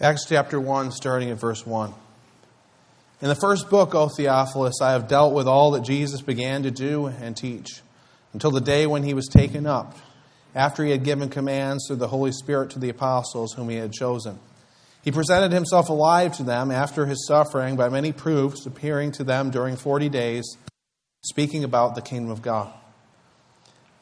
Acts chapter 1, starting at verse 1. In the first book, O Theophilus, I have dealt with all that Jesus began to do and teach until the day when he was taken up, after he had given commands through the Holy Spirit to the apostles whom he had chosen. He presented himself alive to them after his suffering by many proofs, appearing to them during forty days, speaking about the kingdom of God.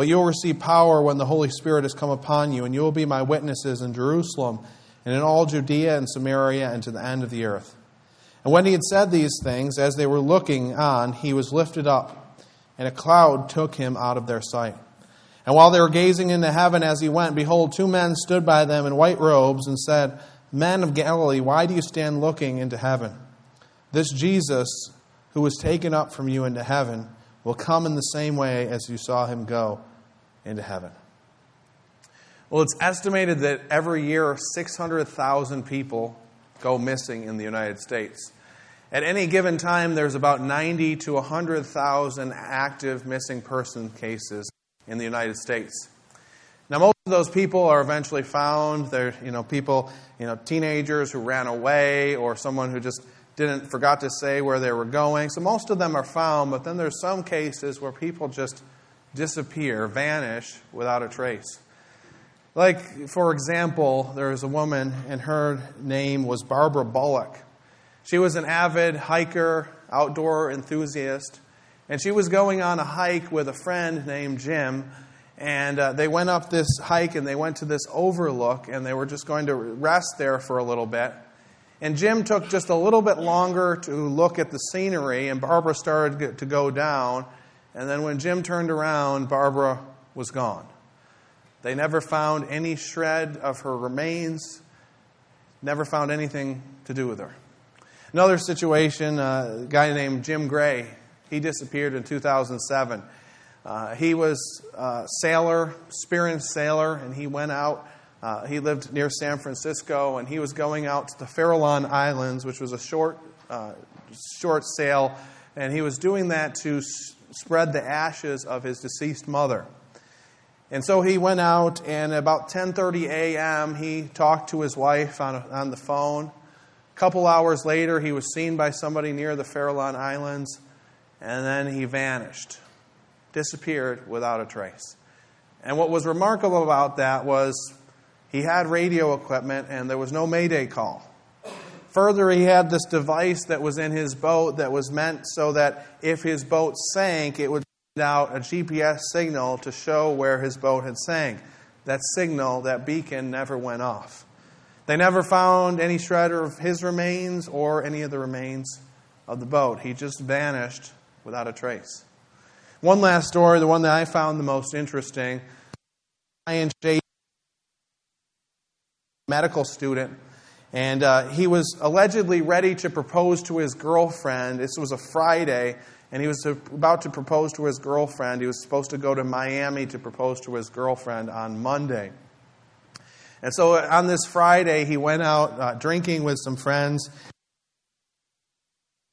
but you will receive power when the Holy Spirit has come upon you, and you will be my witnesses in Jerusalem and in all Judea and Samaria and to the end of the earth. And when he had said these things, as they were looking on, he was lifted up, and a cloud took him out of their sight. And while they were gazing into heaven as he went, behold, two men stood by them in white robes and said, Men of Galilee, why do you stand looking into heaven? This Jesus, who was taken up from you into heaven, will come in the same way as you saw him go into heaven. Well, it's estimated that every year 600,000 people go missing in the United States. At any given time, there's about 90 to 100,000 active missing person cases in the United States. Now, most of those people are eventually found. They're, you know, people, you know, teenagers who ran away or someone who just didn't, forgot to say where they were going. So most of them are found, but then there's some cases where people just disappear, vanish without a trace. Like, for example, there was a woman, and her name was Barbara Bolick. She was an avid hiker, outdoor enthusiast, and she was going on a hike with a friend named Jim. And uh, they went up this hike and they went to this overlook, and they were just going to rest there for a little bit. And Jim took just a little bit longer to look at the scenery, and Barbara started to go down. And then when Jim turned around, Barbara was gone. They never found any shred of her remains, never found anything to do with her. Another situation, uh, a guy named Jim Gray, he disappeared in 2007. Uh, he was a sailor, experienced sailor, and he went out. Uh, he lived near San Francisco, and he was going out to the Farallon Islands, which was a short, uh, short sail, and he was doing that to spread the ashes of his deceased mother. And so he went out, and about 10:30 a.m., he talked to his wife on, on the phone. A couple hours later, he was seen by somebody near the Farallon Islands, and then he vanished, disappeared without a trace. And what was remarkable about that was he had radio equipment, and there was no Mayday call. Further, he had this device that was in his boat that was meant so that if his boat sank, it would send out a GPS signal to show where his boat had sank. That signal, that beacon, never went off. They never found any shred of his remains or any of the remains of the boat. He just vanished without a trace. One last story, the one that I found the most interesting. Ryan J. medical student and uh, he was allegedly ready to propose to his girlfriend. This was a Friday, and he was about to propose to his girlfriend. He was supposed to go to Miami to propose to his girlfriend on Monday. And so uh, on this Friday, he went out uh, drinking with some friends.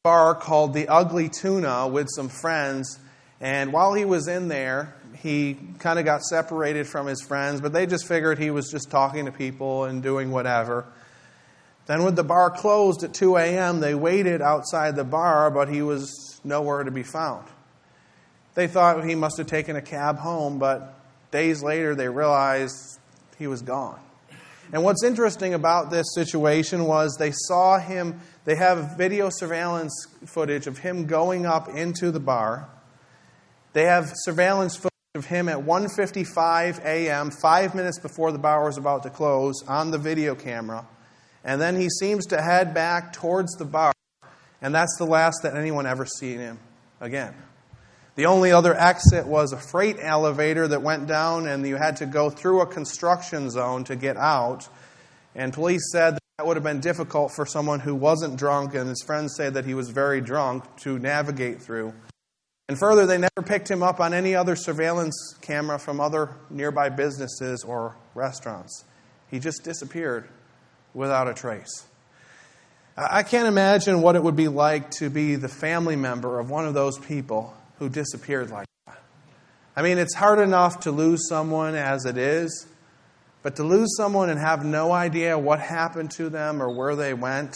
Bar called the Ugly Tuna with some friends. And while he was in there, he kind of got separated from his friends, but they just figured he was just talking to people and doing whatever. Then, when the bar closed at 2 a.m., they waited outside the bar, but he was nowhere to be found. They thought he must have taken a cab home, but days later they realized he was gone. And what's interesting about this situation was they saw him, they have video surveillance footage of him going up into the bar. They have surveillance footage of him at 1:55 a.m., 5 minutes before the bar was about to close on the video camera. And then he seems to head back towards the bar, and that's the last that anyone ever seen him again. The only other exit was a freight elevator that went down, and you had to go through a construction zone to get out. And police said that would have been difficult for someone who wasn't drunk, and his friends say that he was very drunk to navigate through. And further, they never picked him up on any other surveillance camera from other nearby businesses or restaurants. He just disappeared without a trace. I can't imagine what it would be like to be the family member of one of those people who disappeared like that. I mean, it's hard enough to lose someone as it is, but to lose someone and have no idea what happened to them or where they went,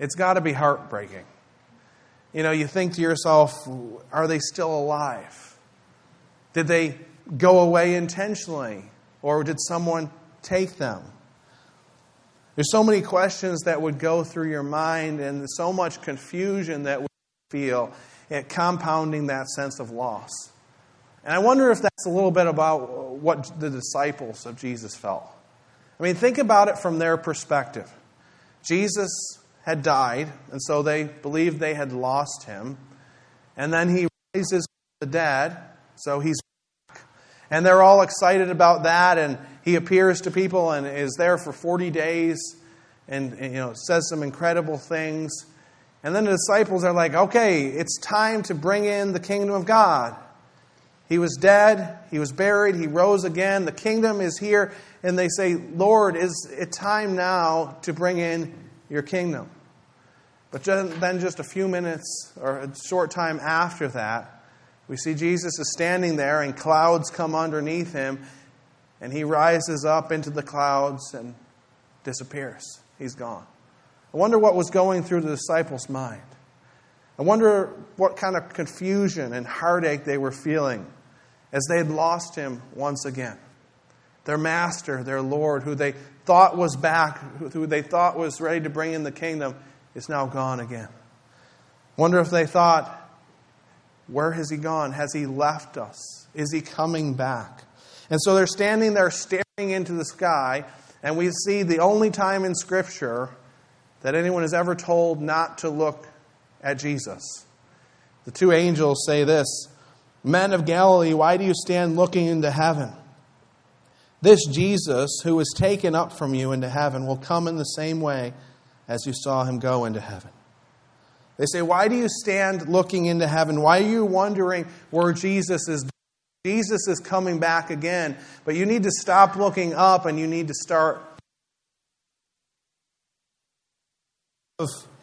it's got to be heartbreaking. You know, you think to yourself, are they still alive? Did they go away intentionally? Or did someone take them? There's so many questions that would go through your mind and so much confusion that we feel at compounding that sense of loss. And I wonder if that's a little bit about what the disciples of Jesus felt. I mean, think about it from their perspective. Jesus had died, and so they believed they had lost him. And then he raises the dead, so he's. And they're all excited about that, and he appears to people and is there for 40 days and, you know says some incredible things. And then the disciples are like, okay, it's time to bring in the kingdom of God. He was dead, he was buried, he rose again, the kingdom is here. And they say, Lord, is it time now to bring in your kingdom? But then, just a few minutes or a short time after that, we see Jesus is standing there and clouds come underneath him, and he rises up into the clouds and disappears. He's gone. I wonder what was going through the disciples' mind. I wonder what kind of confusion and heartache they were feeling as they had lost him once again. Their master, their Lord, who they thought was back, who they thought was ready to bring in the kingdom, is now gone again. Wonder if they thought, where has he gone? Has he left us? Is he coming back? And so they're standing there staring into the sky, and we see the only time in Scripture that anyone is ever told not to look at Jesus. The two angels say this Men of Galilee, why do you stand looking into heaven? This Jesus, who was taken up from you into heaven, will come in the same way as you saw him go into heaven. They say, Why do you stand looking into heaven? Why are you wondering where Jesus is? Jesus is coming back again. But you need to stop looking up and you need to start.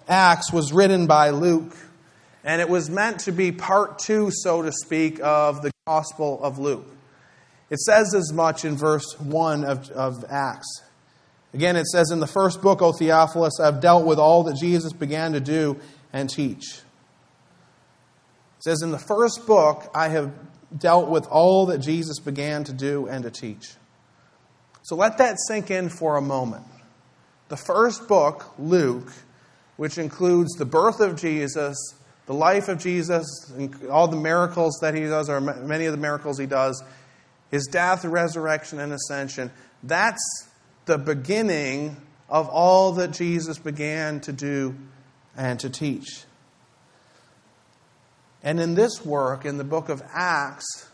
Acts was written by Luke, and it was meant to be part two, so to speak, of the Gospel of Luke. It says as much in verse 1 of, of Acts. Again, it says, In the first book, O Theophilus, I've dealt with all that Jesus began to do and teach. It says, In the first book, I have dealt with all that Jesus began to do and to teach. So let that sink in for a moment. The first book, Luke, which includes the birth of Jesus, the life of Jesus, all the miracles that he does, or many of the miracles he does, his death, resurrection, and ascension, that's the beginning of all that Jesus began to do and to teach. And in this work, in the book of Acts,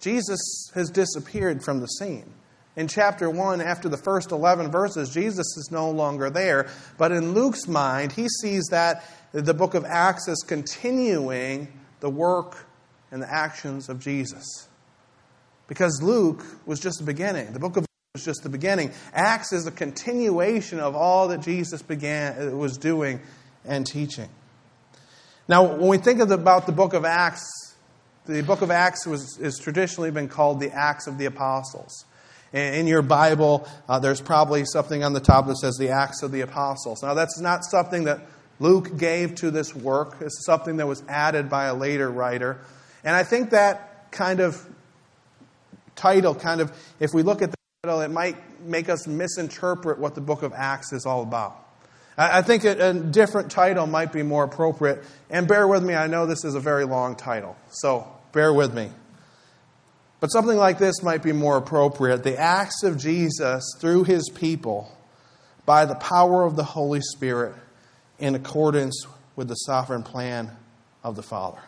Jesus has disappeared from the scene. In chapter 1, after the first 11 verses, Jesus is no longer there. But in Luke's mind, he sees that the book of Acts is continuing the work and the actions of Jesus. Because Luke was just the beginning. The book of was just the beginning. Acts is a continuation of all that Jesus began was doing and teaching. Now, when we think the, about the book of Acts, the book of Acts was, has traditionally been called the Acts of the Apostles. In your Bible, uh, there's probably something on the top that says the Acts of the Apostles. Now, that's not something that Luke gave to this work. It's something that was added by a later writer. And I think that kind of title, kind of, if we look at the title, it might make us misinterpret what the book of Acts is all about. I think a, different title might be more appropriate. And bear with me, I know this is a very long title, so bear with me. But something like this might be more appropriate The Acts of Jesus through his people by the power of the Holy Spirit in accordance with the sovereign plan of the Father.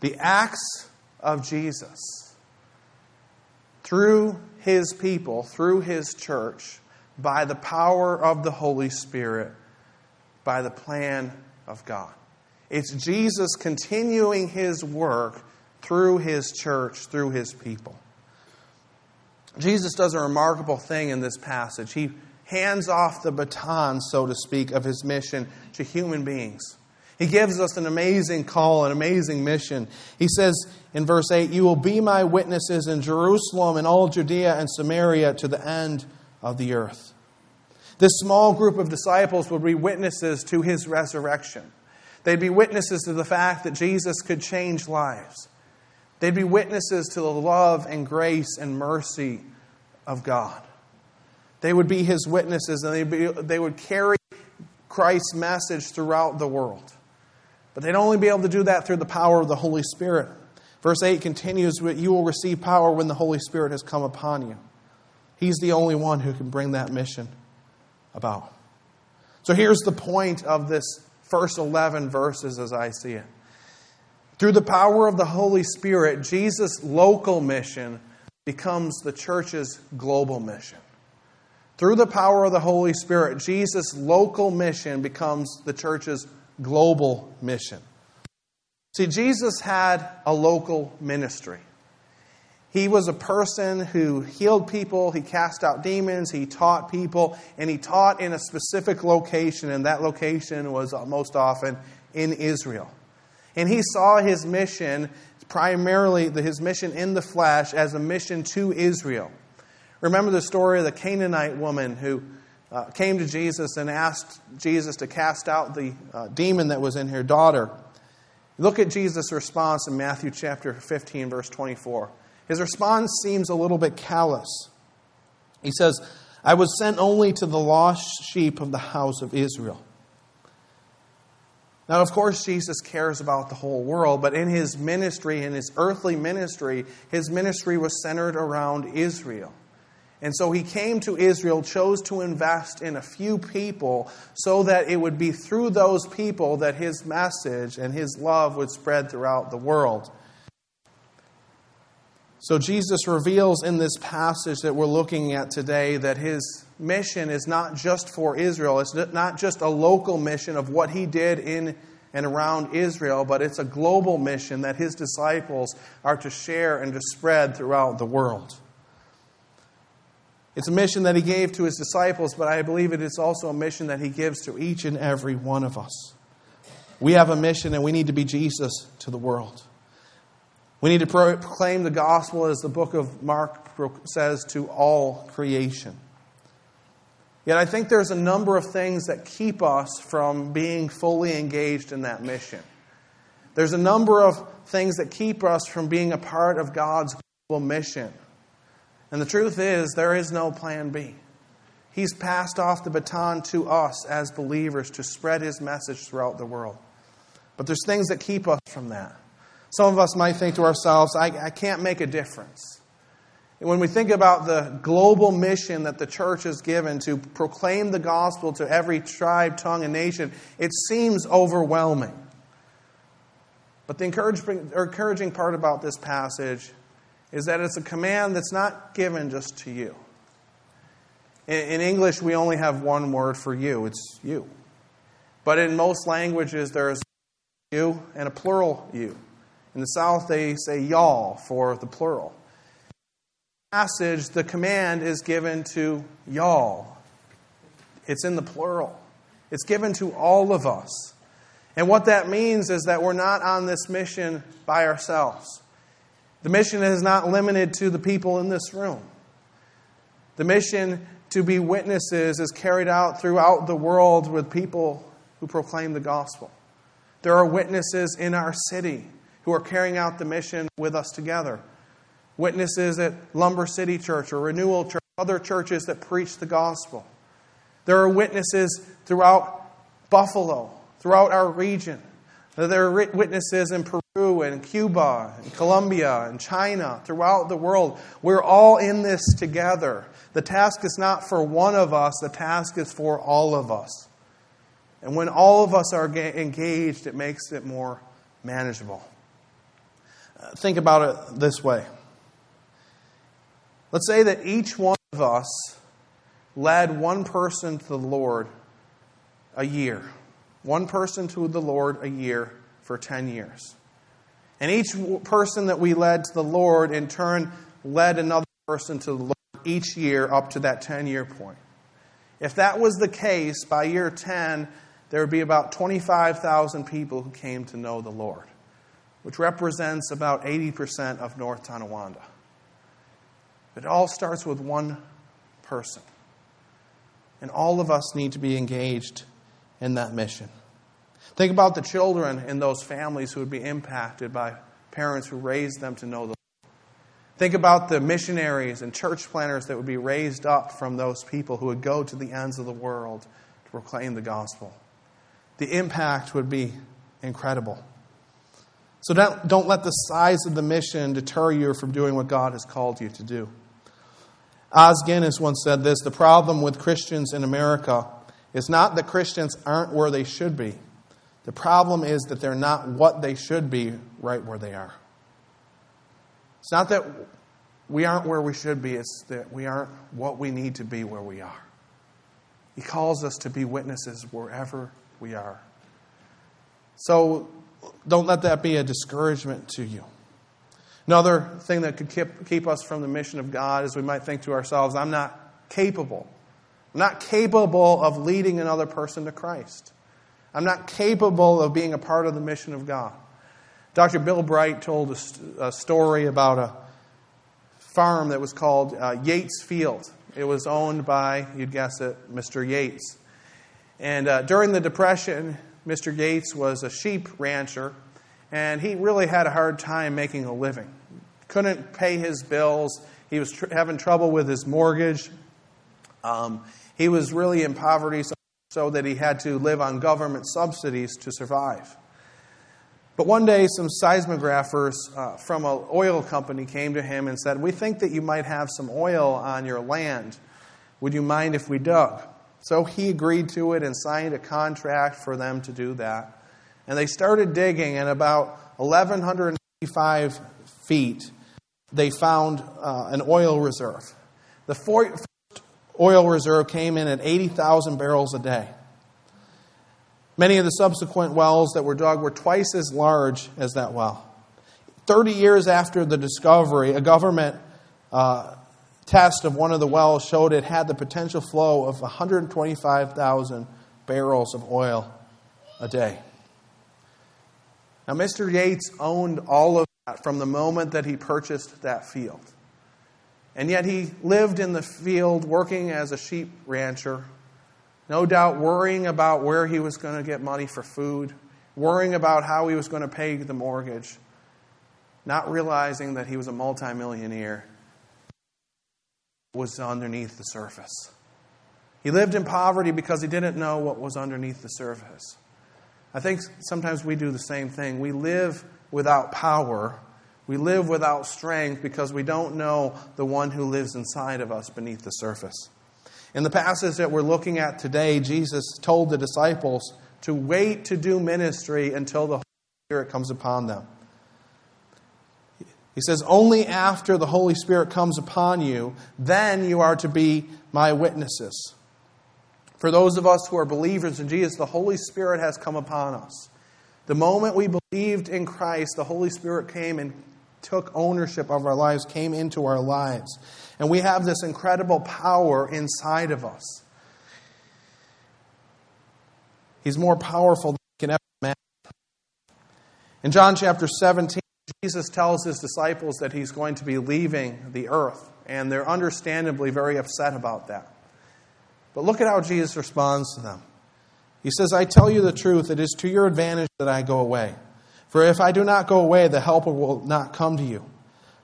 The Acts of Jesus through his people, through his church, by the power of the Holy Spirit, by the plan of God. It's Jesus continuing his work through his church, through his people. Jesus does a remarkable thing in this passage. He hands off the baton, so to speak, of his mission to human beings. He gives us an amazing call, an amazing mission. He says in verse 8, You will be my witnesses in Jerusalem and all Judea and Samaria to the end of the earth. This small group of disciples would be witnesses to his resurrection. They'd be witnesses to the fact that Jesus could change lives. They'd be witnesses to the love and grace and mercy of God. They would be his witnesses and they'd be, they would carry Christ's message throughout the world. But they'd only be able to do that through the power of the Holy Spirit. Verse 8 continues You will receive power when the Holy Spirit has come upon you. He's the only one who can bring that mission about. So here's the point of this first 11 verses as I see it. Through the power of the Holy Spirit, Jesus' local mission becomes the church's global mission. Through the power of the Holy Spirit, Jesus' local mission becomes the church's global mission. See, Jesus had a local ministry. He was a person who healed people, he cast out demons, he taught people, and he taught in a specific location, and that location was most often in Israel. And he saw his mission, primarily his mission in the flesh, as a mission to Israel. Remember the story of the Canaanite woman who uh, came to Jesus and asked Jesus to cast out the uh, demon that was in her daughter. Look at Jesus' response in Matthew chapter 15, verse 24. His response seems a little bit callous. He says, I was sent only to the lost sheep of the house of Israel. Now, of course, Jesus cares about the whole world, but in his ministry, in his earthly ministry, his ministry was centered around Israel. And so he came to Israel, chose to invest in a few people so that it would be through those people that his message and his love would spread throughout the world. So Jesus reveals in this passage that we're looking at today that his mission is not just for Israel. It's not just a local mission of what he did in and around Israel, but it's a global mission that his disciples are to share and to spread throughout the world. It's a mission that he gave to his disciples, but I believe it is also a mission that he gives to each and every one of us. We have a mission and we need to be Jesus to the world. We need to proclaim the gospel, as the book of Mark says, to all creation. Yet I think there's a number of things that keep us from being fully engaged in that mission. There's a number of things that keep us from being a part of God's global mission. And the truth is, there is no plan B. He's passed off the baton to us as believers to spread his message throughout the world. But there's things that keep us from that. Some of us might think to ourselves, I, I can't make a difference. When we think about the global mission that the church has given to proclaim the gospel to every tribe, tongue, and nation, it seems overwhelming. But the encouraging, part about this passage is that it's a command that's not given just to you. In, in English, we only have one word for you it's you. But in most languages, there's you and a plural you. In the South, they say y'all for the plural. Passage, the command is given to y'all. It's in the plural. It's given to all of us. And what that means is that we're not on this mission by ourselves. The mission is not limited to the people in this room. The mission to be witnesses is carried out throughout the world with people who proclaim the gospel. There are witnesses in our city who are carrying out the mission with us together. Witnesses at Lumber City Church or Renewal Church, other churches that preach the gospel. There are witnesses throughout Buffalo, throughout our region. There are witnesses in Peru and Cuba and Colombia and China, throughout the world. We're all in this together. The task is not for one of us, the task is for all of us. And when all of us are engaged, it makes it more manageable. Think about it this way. Let's say that each one of us led one person to the Lord a year. One person to the Lord a year for 10 years. And each person that we led to the Lord in turn led another person to the Lord each year up to that 10 year point. If that was the case, by year 10, there would be about 25,000 people who came to know the Lord, which represents about 80% of North Tonawanda. It all starts with one person. And all of us need to be engaged in that mission. Think about the children in those families who would be impacted by parents who raised them to know the Lord. Think about the missionaries and church planners that would be raised up from those people who would go to the ends of the world to proclaim the gospel. The impact would be incredible. So don't, don't let the size of the mission deter you from doing what God has called you to do. Os Guinness once said this The problem with Christians in America is not that Christians aren't where they should be. The problem is that they're not what they should be right where they are. It's not that we aren't where we should be, it's that we aren't what we need to be where we are. He calls us to be witnesses wherever we are. So don't let that be a discouragement to you. Another thing that could keep, keep us from the mission of God is we might think to ourselves, I'm not capable. I'm not capable of leading another person to Christ. I'm not capable of being a part of the mission of God. Dr. Bill Bright told a, a story about a farm that was called uh, Yates Field. It was owned by, you'd guess it, Mr. Yates. And uh, during the Depression, Mr. Gates was a sheep rancher, and he really had a hard time making a living. Couldn't pay his bills. He was tr- having trouble with his mortgage. Um, he was really in poverty, so, so that he had to live on government subsidies to survive. But one day, some seismographers uh, from an oil company came to him and said, We think that you might have some oil on your land. Would you mind if we dug? So he agreed to it and signed a contract for them to do that. And they started digging, and about 1,155 feet, they found uh, an oil reserve. The first oil reserve came in at 80,000 barrels a day. Many of the subsequent wells that were dug were twice as large as that well. 30 years after the discovery, a government uh, test of one of the wells showed it had the potential flow of 125,000 barrels of oil a day. Now, Mr. Yates owned all of that from the moment that he purchased that field. And yet he lived in the field working as a sheep rancher, no doubt worrying about where he was going to get money for food, worrying about how he was going to pay the mortgage, not realizing that he was a multimillionaire was underneath the surface. He lived in poverty because he didn't know what was underneath the surface. I think sometimes we do the same thing. We live without power. We live without strength because we don't know the one who lives inside of us beneath the surface. In the passage that we're looking at today, Jesus told the disciples to wait to do ministry until the Holy Spirit comes upon them. He says, Only after the Holy Spirit comes upon you, then you are to be my witnesses. For those of us who are believers in Jesus, the Holy Spirit has come upon us. The moment we believed in Christ, the Holy Spirit came and took ownership of our lives, came into our lives. And we have this incredible power inside of us. He's more powerful than we can ever imagine. In John chapter 17, Jesus tells his disciples that he's going to be leaving the earth, and they're understandably very upset about that. But look at how Jesus responds to them. He says, I tell you the truth, it is to your advantage that I go away. For if I do not go away, the Helper will not come to you.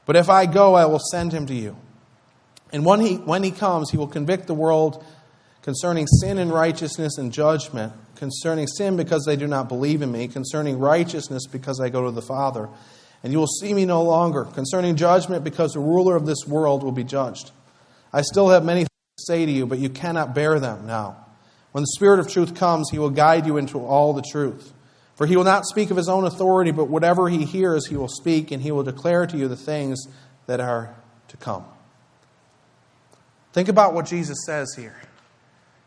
But if I go, I will send him to you. And when he, when he comes, he will convict the world concerning sin and righteousness and judgment, concerning sin because they do not believe in me, concerning righteousness because I go to the Father and you will see me no longer. Concerning judgment, because the ruler of this world will be judged. I still have many things to say to you, but you cannot bear them now. When the Spirit of truth comes, he will guide you into all the truth. For he will not speak of his own authority, but whatever he hears, he will speak, and he will declare to you the things that are to come. Think about what Jesus says here.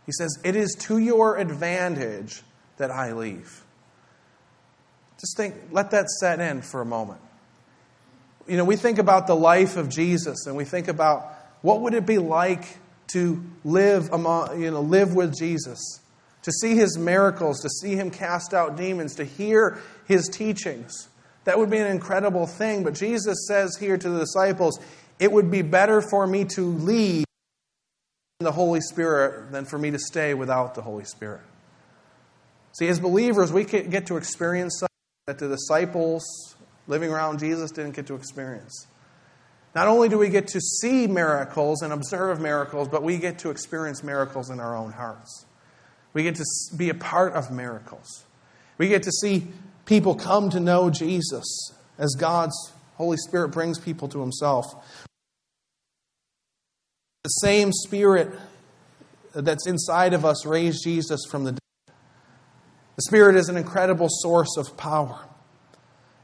He says, It is to your advantage that I leave. Just think, let that set in for a moment. You know, we think about the life of Jesus and we think about what would it be like to live among, you know, live with Jesus, to see his miracles, to see him cast out demons, to hear his teachings. That would be an incredible thing. But Jesus says here to the disciples, it would be better for me to leave the Holy Spirit than for me to stay without the Holy Spirit. See, as believers, we get to experience something that the disciples living around Jesus didn't get to experience. Not only do we get to see miracles and observe miracles, but we get to experience miracles in our own hearts. We get to be a part of miracles. We get to see people come to know Jesus as God's Holy Spirit brings people to Himself. The same Spirit that's inside of us raised Jesus from the dead. The Spirit is an incredible source of power.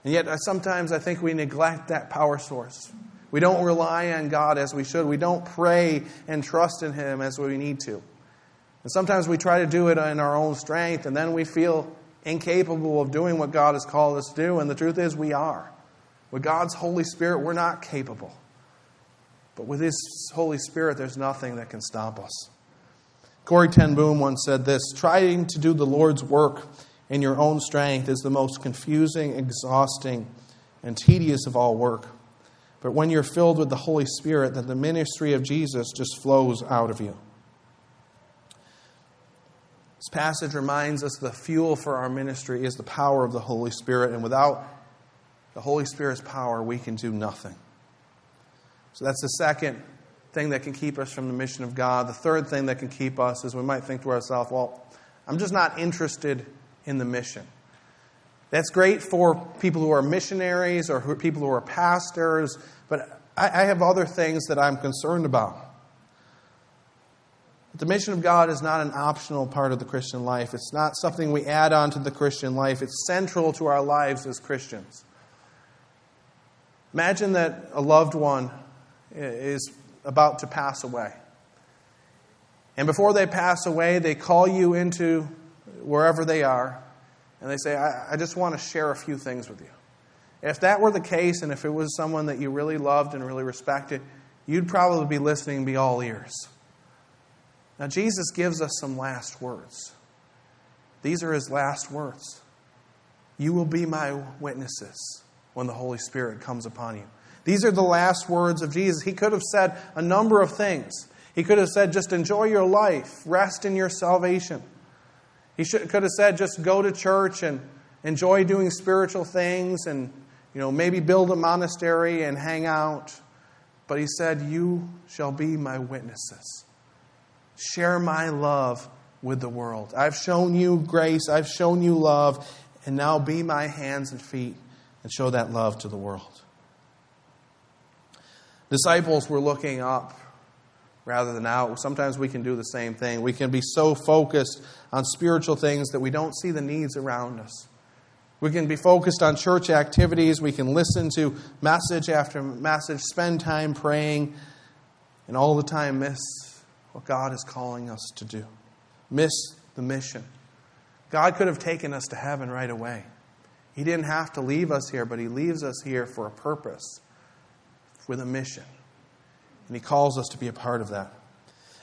And yet, uh, sometimes I think we neglect that power source. We don't rely on God as we should. We don't pray and trust in Him as we need to. And sometimes we try to do it in our own strength, and then we feel incapable of doing what God has called us to do. And the truth is, we are. With God's Holy Spirit, we're not capable. But with His Holy Spirit, there's nothing that can stop us. Corrie Ten Boom once said this Trying to do the Lord's work in your own strength is the most confusing, exhausting, and tedious of all work. But when you're filled with the Holy Spirit, then the ministry of Jesus just flows out of you. This passage reminds us the fuel for our ministry is the power of the Holy Spirit, and without the Holy Spirit's power, we can do nothing. So that's the second thing that can keep us from the mission of God. The third thing that can keep us is we might think to ourselves, well, I'm just not interested in the mission. That's great for people who are missionaries or people who are pastors, but I, have other things that I'm concerned about. The mission of God is not an optional part of the Christian life. It's not something we add on to the Christian life. It's central to our lives as Christians. Imagine that a loved one is about to pass away. And before they pass away, they call you into wherever they are, and they say, I, I just want to share a few things with you. If that were the case, and if it was someone that you really loved and really respected, you'd probably be listening and be all ears. Now, Jesus gives us some last words. These are his last words. You will be my witnesses when the Holy Spirit comes upon you. These are the last words of Jesus. He could have said a number of things. He could have said, just enjoy your life, rest in your salvation. He should, could have said, just go to church and enjoy doing spiritual things and you know, maybe build a monastery and hang out. But he said, You shall be my witnesses. Share my love with the world. I've shown you grace, I've shown you love, and now be my hands and feet and show that love to the world. Disciples were looking up rather than out. Sometimes we can do the same thing. We can be so focused on spiritual things that we don't see the needs around us. We can be focused on church activities. We can listen to message after message, spend time praying, and all the time miss what God is calling us to do. Miss the mission. God could have taken us to heaven right away. He didn't have to leave us here, but He leaves us here for a purpose, with a mission. And He calls us to be a part of that.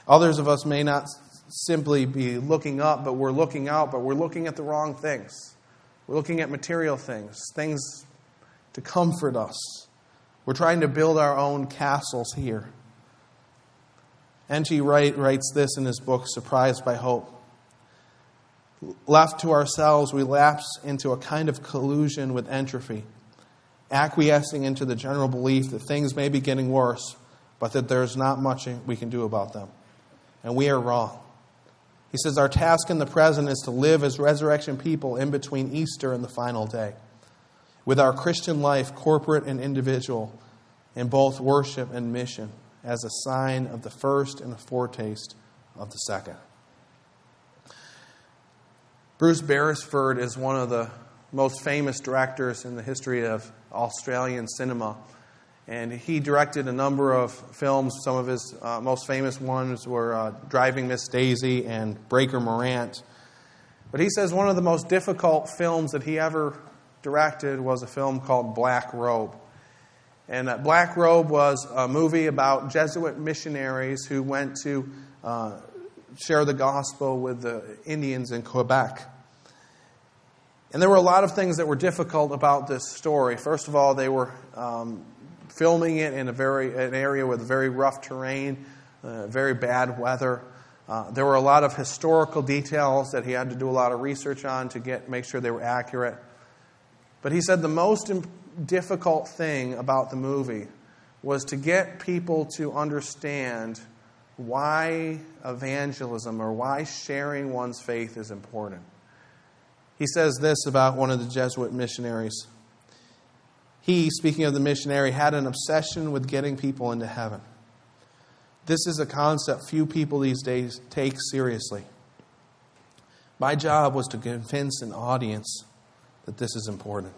Others of us may not simply be looking up, but we're looking out, but we're looking at the wrong things. We're looking at material things, things to comfort us. We're trying to build our own castles here. N.T. Wright writes this in his book, Surprised by Hope. Left to ourselves, we lapse into a kind of collusion with entropy, acquiescing into the general belief that things may be getting worse, but that there's not much we can do about them. And we are wrong. He says, Our task in the present is to live as resurrection people in between Easter and the final day, with our Christian life, corporate and individual, in both worship and mission as a sign of the first and a foretaste of the second. Bruce Beresford is one of the most famous directors in the history of Australian cinema. And he directed a number of films. Some of his uh, most famous ones were uh, Driving Miss Daisy and Breaker Morant. But he says one of the most difficult films that he ever directed was a film called Black Robe. And uh, Black Robe was a movie about Jesuit missionaries who went to uh, share the gospel with the Indians in Quebec. And there were a lot of things that were difficult about this story. First of all, they were um, filming it in a very an area with very rough terrain, uh, very bad weather. Uh, there were a lot of historical details that he had to do a lot of research on to get make sure they were accurate. But he said the most difficult thing about the movie was to get people to understand why evangelism or why sharing one's faith is important. He says this about one of the Jesuit missionaries. He, speaking of the missionary, had an obsession with getting people into heaven. This is a concept few people these days take seriously. My job was to convince an audience that this is important.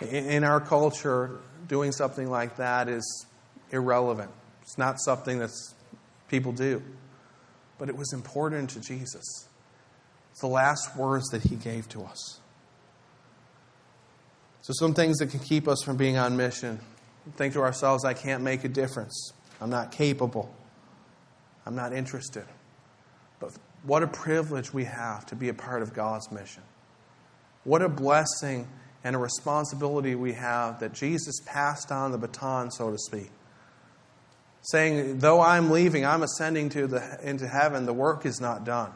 In our culture, doing something like that is irrelevant. It's not something that people do. But it was important to Jesus. It's the last words that he gave to us. So, some things that can keep us from being on mission. Think to ourselves, I can't make a difference. I'm not capable. I'm not interested. But what a privilege we have to be a part of God's mission. What a blessing and a responsibility we have that Jesus passed on the baton, so to speak. Saying, though I'm leaving, I'm ascending to the, into heaven, the work is not done.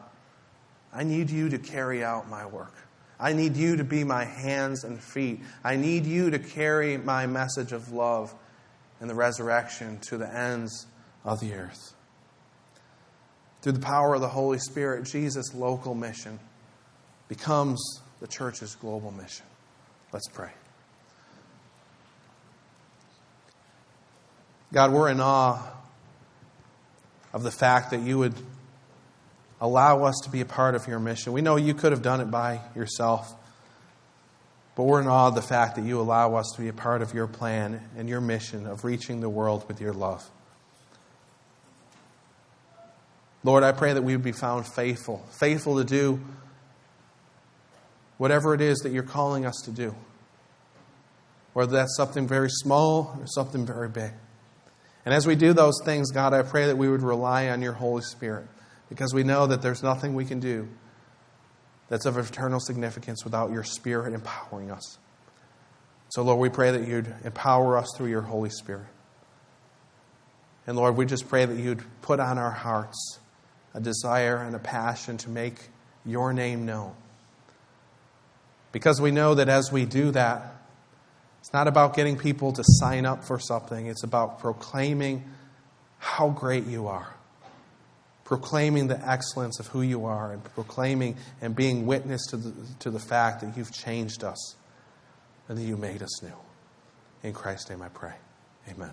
I need you to carry out my work. I need you to be my hands and feet. I need you to carry my message of love and the resurrection to the ends of the earth. Through the power of the Holy Spirit, Jesus' local mission becomes the church's global mission. Let's pray. God, we're in awe of the fact that you would allow us to be a part of your mission. We know you could have done it by yourself, but we're in awe of the fact that you allow us to be a part of your plan and your mission of reaching the world with your love. Lord, I pray that we would be found faithful, faithful to do whatever it is that you're calling us to do. Whether that's something very small or something very big. And as we do those things, God, I pray that we would rely on your Holy Spirit because we know that there's nothing we can do that's of eternal significance without your Spirit empowering us. So, Lord, we pray that you'd empower us through your Holy Spirit. And Lord, we just pray that you'd put on our hearts a desire and a passion to make your name known. Because we know that as we do that, it's not about getting people to sign up for something, it's about proclaiming how great you are proclaiming the excellence of who you are and proclaiming and being witness to the, to the fact that you've changed us and that you made us new. In Christ's name I pray. Amen.